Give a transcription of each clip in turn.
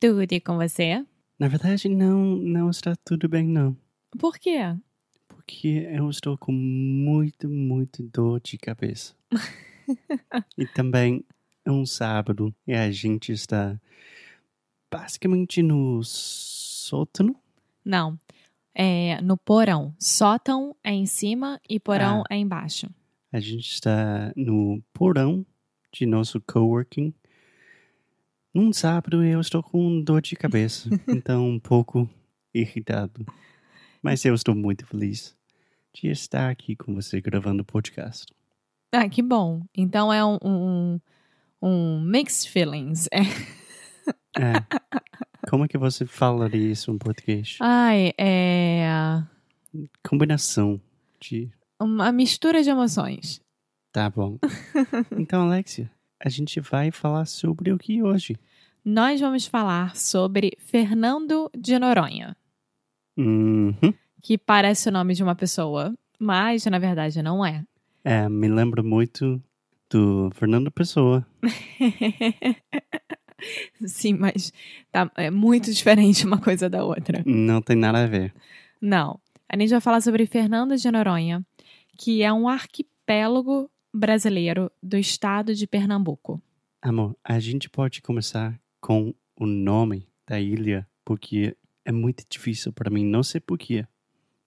Tudo e com você? Na verdade, não, não está tudo bem, não. Por quê? Porque eu estou com muito, muito dor de cabeça. e também é um sábado e a gente está basicamente no sótão. Não, é no porão. Sótão é em cima e porão Ah. é embaixo. A gente está no porão de nosso coworking. Num sábado eu estou com dor de cabeça, então um pouco irritado. Mas eu estou muito feliz de estar aqui com você gravando o podcast. Ah, que bom. Então é um, um, um mixed feelings. É. É. Como é que você fala isso em português? Ai, é Combinação de. uma mistura de emoções. Tá bom. Então, Alexia, a gente vai falar sobre o que hoje? Nós vamos falar sobre Fernando de Noronha, Uhum. que parece o nome de uma pessoa, mas na verdade não é. É, me lembra muito do Fernando Pessoa. Sim, mas tá, é muito diferente uma coisa da outra. Não tem nada a ver. Não. A gente vai falar sobre Fernando de Noronha, que é um arquipélago brasileiro do estado de Pernambuco. Amor, a gente pode começar com o nome da ilha, porque é muito difícil para mim, não sei porquê.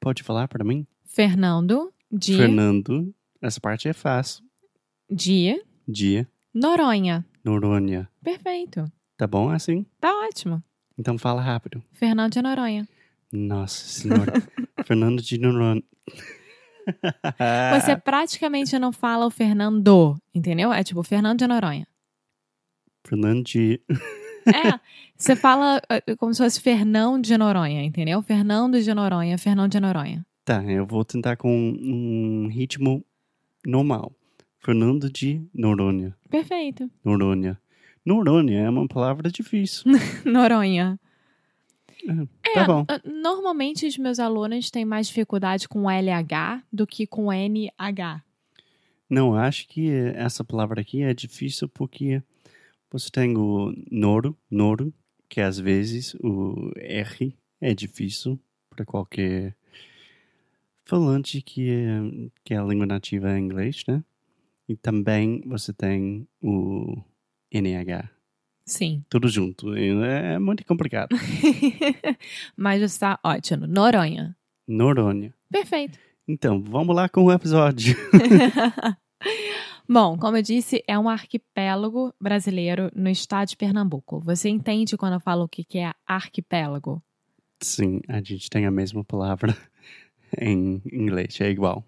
Pode falar para mim? Fernando de, Fernando, essa parte é fácil. de Dia, Noronha. Noronha. Perfeito. Tá bom assim? Tá ótimo. Então fala rápido. Fernando de Noronha. Nossa senhora. Fernando de Noronha. Você praticamente não fala o Fernando, entendeu? É tipo Fernando de Noronha. Fernando de... É, você fala eh, como se fosse Fernão de Noronha, entendeu? Fernando de Noronha, Fernando de Noronha. Tá, eu vou tentar com um ritmo normal. Fernando de Noronha. Perfeito. Noronha. Noronha é uma palavra difícil. Noronha. tá bom. Ah, Normalmente os meus alunos têm mais dificuldade com LH do que com NH. Não, acho que essa palavra aqui é difícil porque você tem o noro, noro, que às vezes o R é difícil para qualquer falante que, é- que a língua nativa é inglês, né? E também você tem o NH, Sim. tudo junto. É muito complicado. Mas está ótimo. Noronha. Noronha. Perfeito. Então, vamos lá com o episódio. Bom, como eu disse, é um arquipélago brasileiro no estado de Pernambuco. Você entende quando eu falo o que é arquipélago? Sim, a gente tem a mesma palavra em inglês, é igual.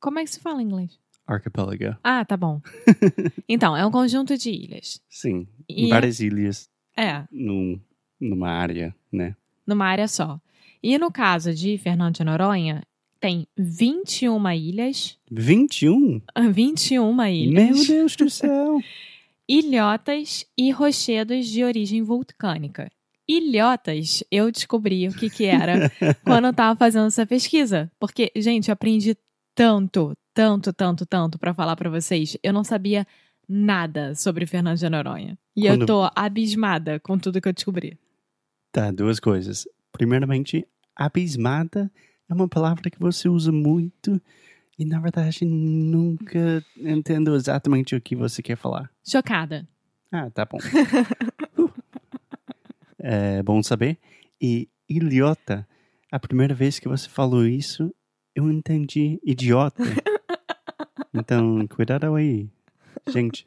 Como é que se fala em inglês? Archipelago. Ah, tá bom. Então, é um conjunto de ilhas. Sim, E várias ilhas é, num, numa área, né? numa área só. E no caso de Fernando de Noronha, tem 21 ilhas. 21? 21 ilhas. Meu Deus do céu! ilhotas e rochedos de origem vulcânica. Ilhotas, eu descobri o que que era quando eu tava fazendo essa pesquisa. Porque, gente, eu aprendi tanto, tanto, tanto, tanto pra falar pra vocês. Eu não sabia nada sobre Fernando de Noronha. E eu Quando- tô abismada com tudo que eu descobri. Tá, duas coisas. Primeiramente, abismada é uma palavra que você usa muito e, na verdade, nunca entendo exatamente o que você quer falar. Chocada. Ah, tá bom. Uh. É bom saber. E ilhota, a primeira vez que você falou isso, Eu entendi idiota. Então, cuidado aí, gente.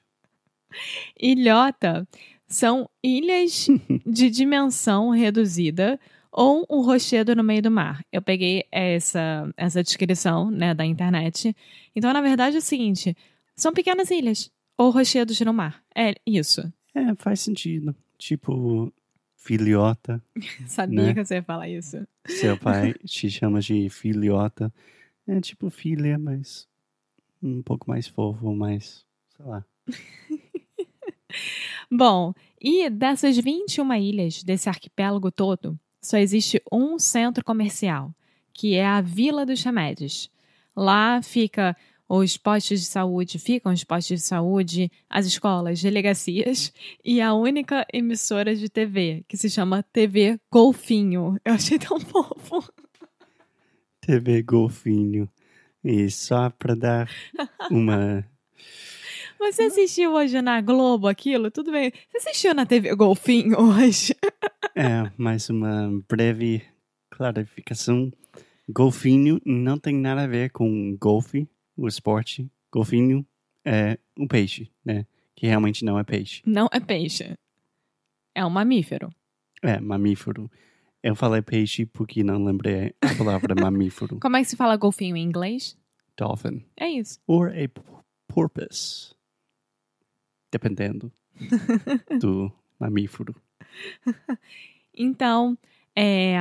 Ilhota são ilhas de dimensão reduzida ou um rochedo no meio do mar. Eu peguei essa, essa descrição né, da internet. Então, na verdade, é o seguinte: são pequenas ilhas ou rochedos no mar. É isso. É, faz sentido. Tipo, filhota. Sabia Né? que você ia falar isso. Seu pai te chama de filhota. É tipo filha, mas um pouco mais fofo, mais, sei lá. Bom, e dessas 21 ilhas desse arquipélago todo, só existe um centro comercial, que é a Vila dos Remédios. Lá fica os postos de saúde, ficam os postos de saúde, as escolas, delegacias e a única emissora de TV, que se chama TV Golfinho. Eu achei tão fofo. TV Golfinho. E só pra dar uma. Você assistiu hoje na Globo aquilo? Tudo bem. Você assistiu na TV Golfinho hoje? É, mais uma breve clarificação. Golfinho não tem nada a ver com golfe, o esporte. Golfinho é um peixe, né? Que realmente não é peixe. Não é peixe. É um mamífero. É mamífero. Eu falei peixe porque não lembrei a palavra mamífero. Como é que se fala golfinho em inglês? Dolphin. É isso. Or a porpoise. Dependendo do mamífero. Então, é,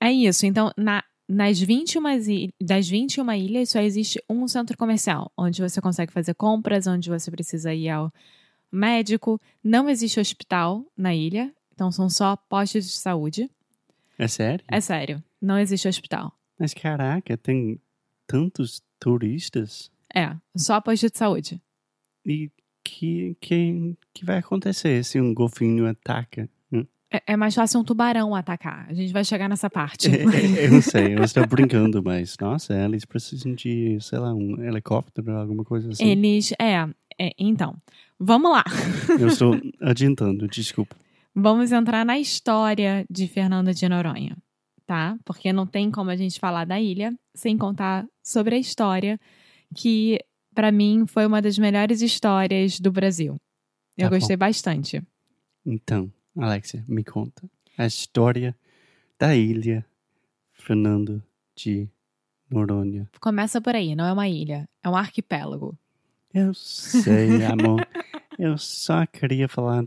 é isso. Então, na, nas 21 il- das 21 ilhas só existe um centro comercial, onde você consegue fazer compras, onde você precisa ir ao médico. Não existe hospital na ilha, então são só postos de saúde. É sério? É sério, não existe hospital. Mas caraca, tem tantos turistas. É, só posto de saúde. E que, que, que vai acontecer se um golfinho ataca? Hum? É, é mais fácil um tubarão atacar. A gente vai chegar nessa parte. É, eu não sei, eu estou brincando, mas nossa, eles precisam de, sei lá, um helicóptero, alguma coisa assim. Eles. É, é, então. Vamos lá. Eu estou adiantando, desculpa. Vamos entrar na história de Fernando de Noronha, tá? Porque não tem como a gente falar da ilha sem contar sobre a história que, pra mim, foi uma das melhores histórias do Brasil. Eu Tá bom. gostei bastante. Então, Alexia, me conta a história da ilha Fernando de Noronha. Começa por aí, não é uma ilha, é um arquipélago. Eu sei, amor. Eu só queria falar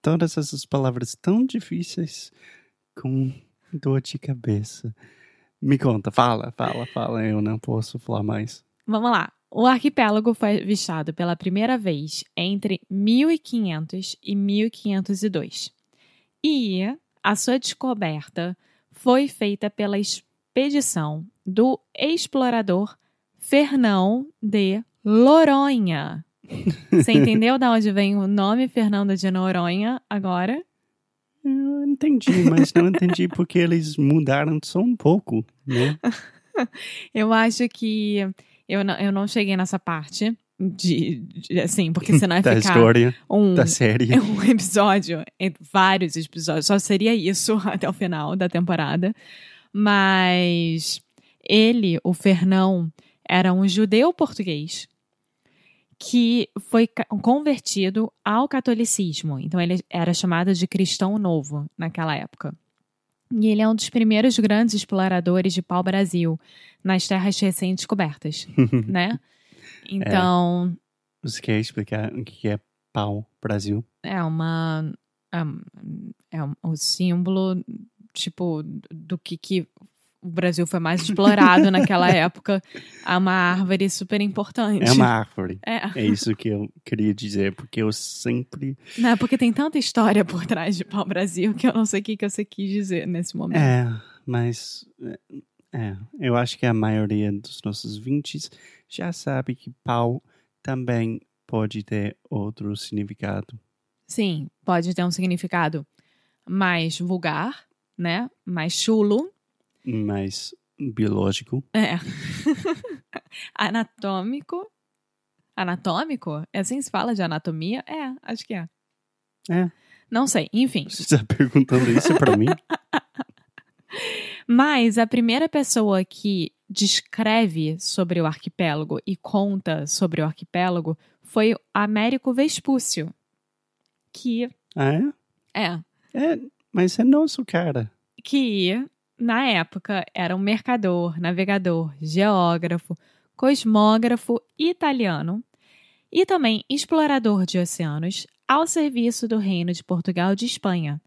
todas essas palavras tão difíceis com dor de cabeça. Me conta, fala, fala, fala. Eu não posso falar mais. Vamos lá. O arquipélago foi avistado pela primeira vez entre 1500 e 1502. E a sua descoberta foi feita pela expedição do explorador Fernão de Noronha. Você entendeu de onde vem o nome Fernando de Noronha agora? Eu entendi, mas não entendi porque eles mudaram só um pouco, né? Eu acho que eu não, eu não cheguei nessa parte de, de- assim, porque senão ia Da ficar história, um, da série. um episódio, vários episódios, só seria isso até o final da temporada. Mas ele, o Fernão, era um judeu português que foi convertido ao catolicismo. Então ele era chamado de cristão novo naquela época. E ele é um dos primeiros grandes exploradores de pau-brasil nas terras recém-descobertas, né? Então, Você quer explicar o que é pau Brasil? é uma é um- é um, o símbolo tipo do que, que o Brasil foi mais explorado naquela época é uma árvore super importante É uma árvore. é, É isso que eu queria dizer, porque eu sempre. né, porque tem tanta história por trás de pau Brasil que eu não sei o que, que você quis dizer nesse momento É, mas. É, eu acho que a maioria dos nossos vintes já sabe que pau também pode ter outro significado. sim pode ter um significado mais vulgar né mais chulo mais biológico. é anatômico anatômico é assim que se fala de anatomia é acho que é É. Não sei, enfim. Você está perguntando isso pra mim? Mas a primeira pessoa que descreve sobre o arquipélago e conta sobre o arquipélago foi Américo Vespúcio, que Ah, é? é É, mas é nosso, cara. que na época era um mercador, navegador, geógrafo, cosmógrafo italiano e também explorador de oceanos ao serviço do Reino de Portugal de Espanha.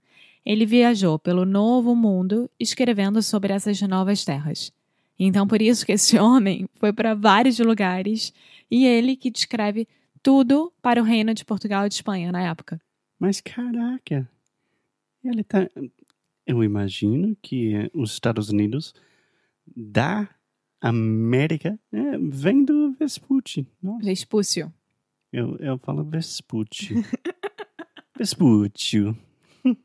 Ele viajou pelo Novo Mundo escrevendo sobre essas novas terras. Então, por isso que esse homem foi para vários lugares e ele que descreve tudo para o Reino de Portugal e de Espanha na época. Mas caraca, ele tá. Eu imagino que os Estados Unidos da América é, vem do Vespucci. Nossa, Vespúcio. eu, eu falo Vespucci. Vespucci.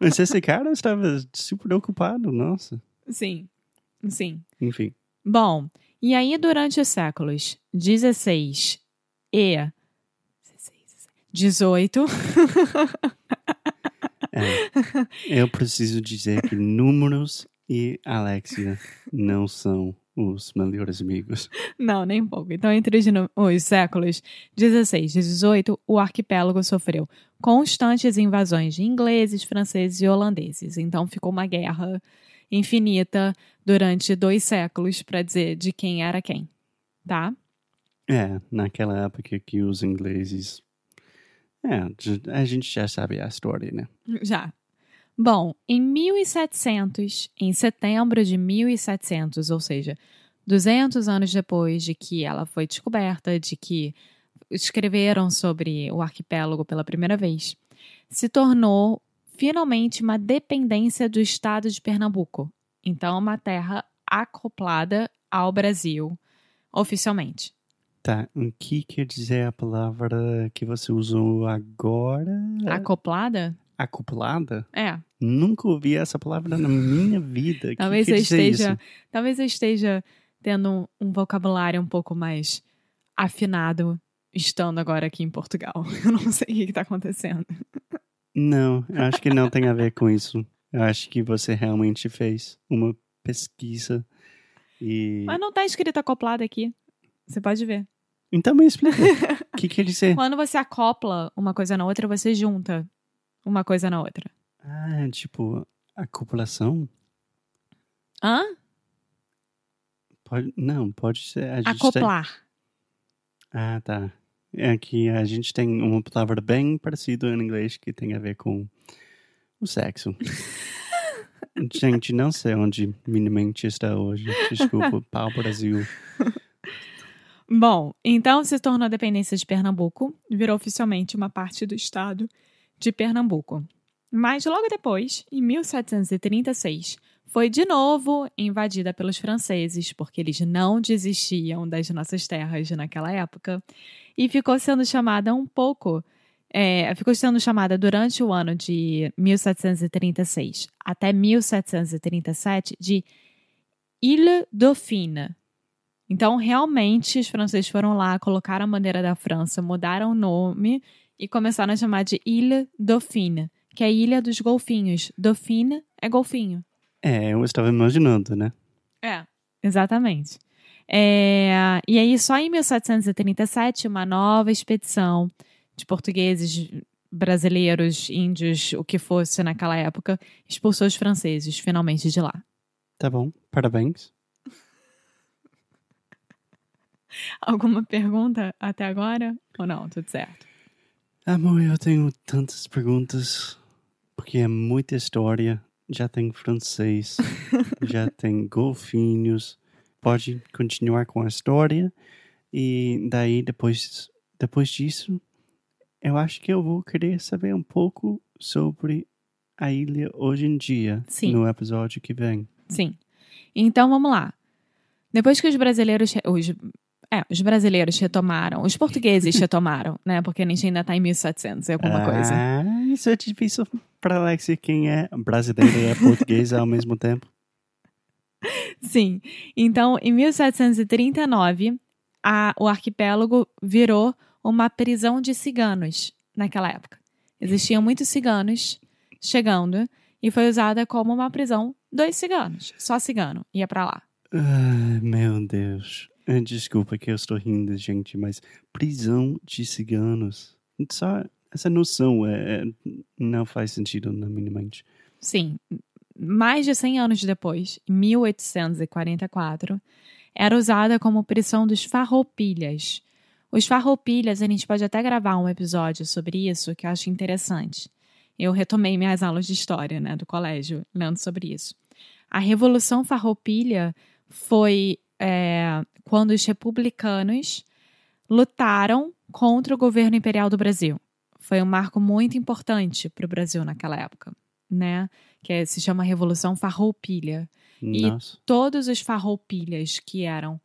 Mas esse cara estava super ocupado, nossa. Sim, sim. Enfim. Bom, e aí durante os séculos 16 e 18, É, eu preciso dizer que números e Alexia não são os melhores amigos. não, nem pouco. Então, entre os, os séculos 16 e 18, o arquipélago sofreu constantes invasões de ingleses, franceses e holandeses. Então, ficou uma guerra infinita durante dois séculos para dizer de quem era quem, tá? É, naquela época que os ingleses. É, a gente já sabe a história, né? Já. Bom, em 1700, em setembro de 1700, ou seja, 200 anos depois de que ela foi descoberta, de que escreveram sobre o arquipélago pela primeira vez, se tornou finalmente uma dependência do estado de Pernambuco. Então, uma terra acoplada ao Brasil, oficialmente. Tá, o que quer dizer a palavra que você usou agora? Acoplada? Acoplada? É. Nunca ouvi essa palavra na minha vida. Que Talvez quer eu esteja, isso? talvez eu esteja tendo um, um vocabulário um pouco mais afinado estando agora aqui em Portugal. Eu não sei o que está acontecendo. Não, eu acho que não tem a ver com isso. Eu acho que você realmente fez uma pesquisa e. Mas não está escrito acoplado aqui. Você pode ver. Então me explica. O que quer dizer? Quando você acopla uma coisa na outra, você junta uma coisa na outra. Ah, tipo, acoplação? Hã? Pode, não, pode ser. A gente tem- Acoplar. Ah, tá. É que a gente tem uma palavra bem parecida em inglês que tem a ver com o sexo. gente, não sei onde minha mente está hoje. Desculpa, pau Brasil. Bom, então se tornou dependência de Pernambuco, virou oficialmente uma parte do estado de Pernambuco. Mas logo depois, em 1736, foi de novo invadida pelos franceses, porque eles não desistiam das nossas terras naquela época, e ficou sendo chamada um pouco. é, ficou sendo chamada durante o ano de 1736 até 1737 de Ile Dauphine. Então, realmente, os franceses foram lá, colocaram a bandeira da França, mudaram o nome e começaram a chamar de Ile Dauphine, que é a Ilha dos Golfinhos. Dauphine é golfinho. É, eu estava imaginando, né? É. Exatamente. É, e aí, só em 1737, uma nova expedição de portugueses, brasileiros, índios, o que fosse naquela época, expulsou os franceses, finalmente, de lá. Tá bom, parabéns. Alguma pergunta até agora? Ou não? Tudo certo. Amor, eu tenho tantas perguntas, porque é muita história. Já tem francês, já tem golfinhos. Pode continuar com a história. E daí, depois, depois disso, eu acho que eu vou querer saber um pouco sobre a ilha hoje em dia, Sim. no episódio que vem. Sim. Então vamos lá. Depois que os brasileiros. Os, é, os brasileiros retomaram. Os portugueses retomaram, né? Porque a gente ainda tá em 1700 e alguma coisa. Ah, isso é difícil para Alexia, quem é brasileiro e é português ao mesmo tempo. Sim. Então, em 1739, a, o arquipélago virou uma prisão de ciganos naquela época. Existiam muitos ciganos chegando e foi usada como uma prisão dois ciganos, só cigano, ia pra lá. Ai, meu Deus. Eh, Desculpa que eu estou rindo, gente, mas prisão de ciganos. Só essa noção é, é- não faz sentido na minha mente. Sim, mais de 100 anos depois, em 1844, era usada como prisão dos farroupilhas. Os farroupilhas, a gente pode até gravar um episódio sobre isso, que eu acho interessante. Eu retomei minhas aulas de história, né, do colégio, lendo sobre isso. A Revolução Farroupilha foi é, quando os republicanos lutaram contra o governo imperial do Brasil. Foi um marco muito importante para o Brasil naquela época, né? Que é- se chama Revolução Farroupilha. E- Nossa. Todos os farroupilhas que eram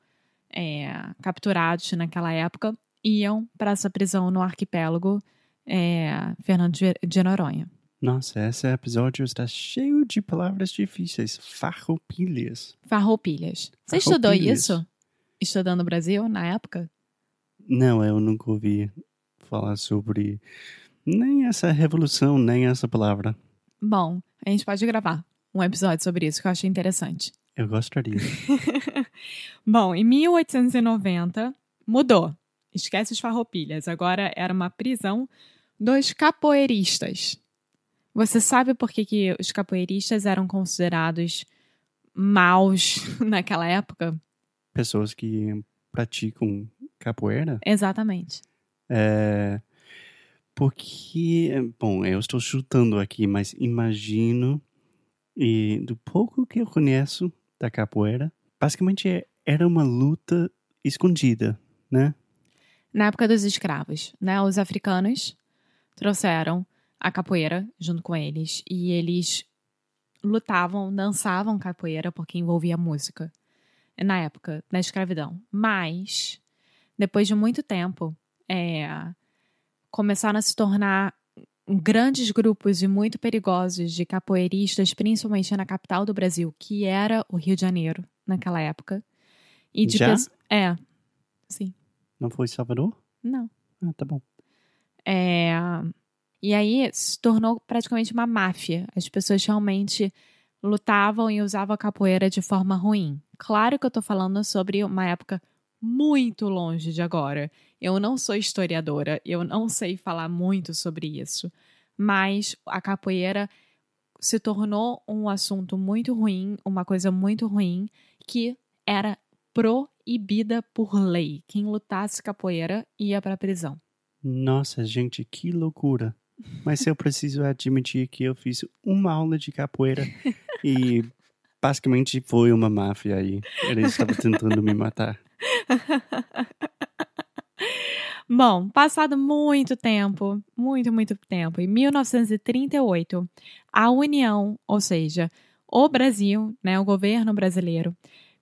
é, capturados naquela época iam para essa prisão no arquipélago é, Fernando de Noronha. Nossa, esse episódio está cheio de palavras difíceis. Farroupilhas. Farroupilhas. Você estudou isso? Estudando no Brasil na época? Não, eu nunca ouvi falar sobre nem essa revolução, nem essa palavra. Bom, a gente pode gravar um episódio sobre isso que eu achei interessante. Eu gostaria. Bom, em 1890 mudou. Esquece os farroupilhas. Agora era uma prisão dos capoeiristas. Você sabe por que, que os capoeiristas eram considerados maus naquela época? Pessoas que praticam capoeira. Exatamente. É, porque, bom, eu estou chutando aqui, mas imagino, e do pouco que eu conheço da capoeira, basicamente é- era uma luta escondida, né? Na época dos escravos, né? Os africanos trouxeram a capoeira junto com eles e eles lutavam, dançavam capoeira porque envolvia música na época da escravidão. Mas depois de muito tempo, é, começaram a se tornar grandes grupos e muito perigosos de capoeiristas, principalmente na capital do Brasil, que era o Rio de Janeiro naquela época. E de Já? É, sim. Não foi Salvador? Não. Ah, tá bom. É, e aí se tornou praticamente uma máfia. As pessoas realmente lutavam e usavam a capoeira de forma ruim. Claro que eu tô falando sobre uma época muito longe de agora. Eu não sou historiadora, eu não sei falar muito sobre isso, mas a capoeira se tornou um assunto muito ruim, uma coisa muito ruim que era proibida por lei. Quem lutasse capoeira ia para prisão. Nossa, gente, que loucura. Mas eu preciso admitir que eu fiz uma aula de capoeira e basicamente foi uma máfia aí. Eles estavam tentando me matar. Bom, passado muito tempo, muito, muito tempo, em 1938, a União, ou seja, o Brasil, né, o governo brasileiro,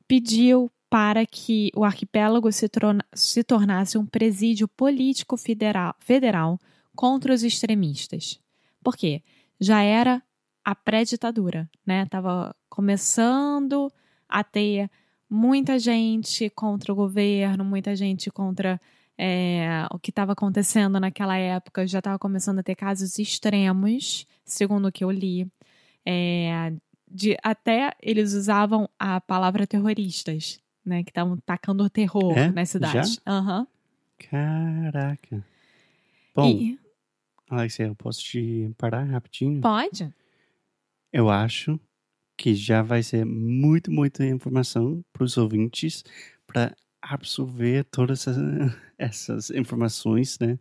pediu para que o arquipélago se, se tornasse um presídio político federal, federal contra os extremistas. Por quê? Já era a pré-ditadura, né? Tava começando a ter muita gente contra o governo, muita gente contra é, o que estava acontecendo naquela época. Já estava começando a ter casos extremos, segundo o que eu li. É, de, até eles usavam a palavra terroristas, né? Que estavam tacando terror É? nas cidades. Aham. Caraca. Bom, E- Alexia, eu posso te parar rapidinho? Pode? Eu acho que já vai ser muito, muita informação para os ouvintes para absorver todas essas, essas informações, né?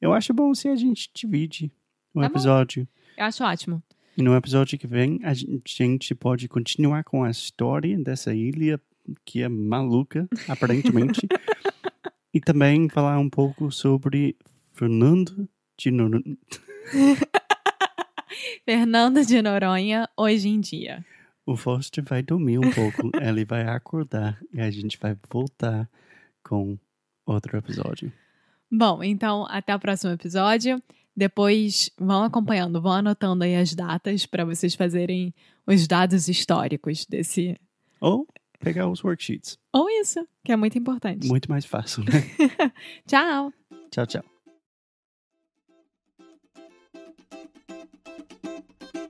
Eu acho bom se a gente divide o Tá bom. episódio. Eu acho ótimo. E no episódio que vem, a gente pode continuar com a história dessa ilha que é maluca, aparentemente. e também falar um pouco sobre Fernando de Nor... Fernando de Noronha, hoje em dia. O Foster vai dormir um pouco, ele vai acordar e a gente vai voltar com outro episódio. Bom, então até o próximo episódio. Depois vão acompanhando, vão anotando aí as datas para vocês fazerem os dados históricos desse. Ou pegar os worksheets. Ou isso, que é muito importante. Muito mais fácil, né? Tchau! tchau, tchau.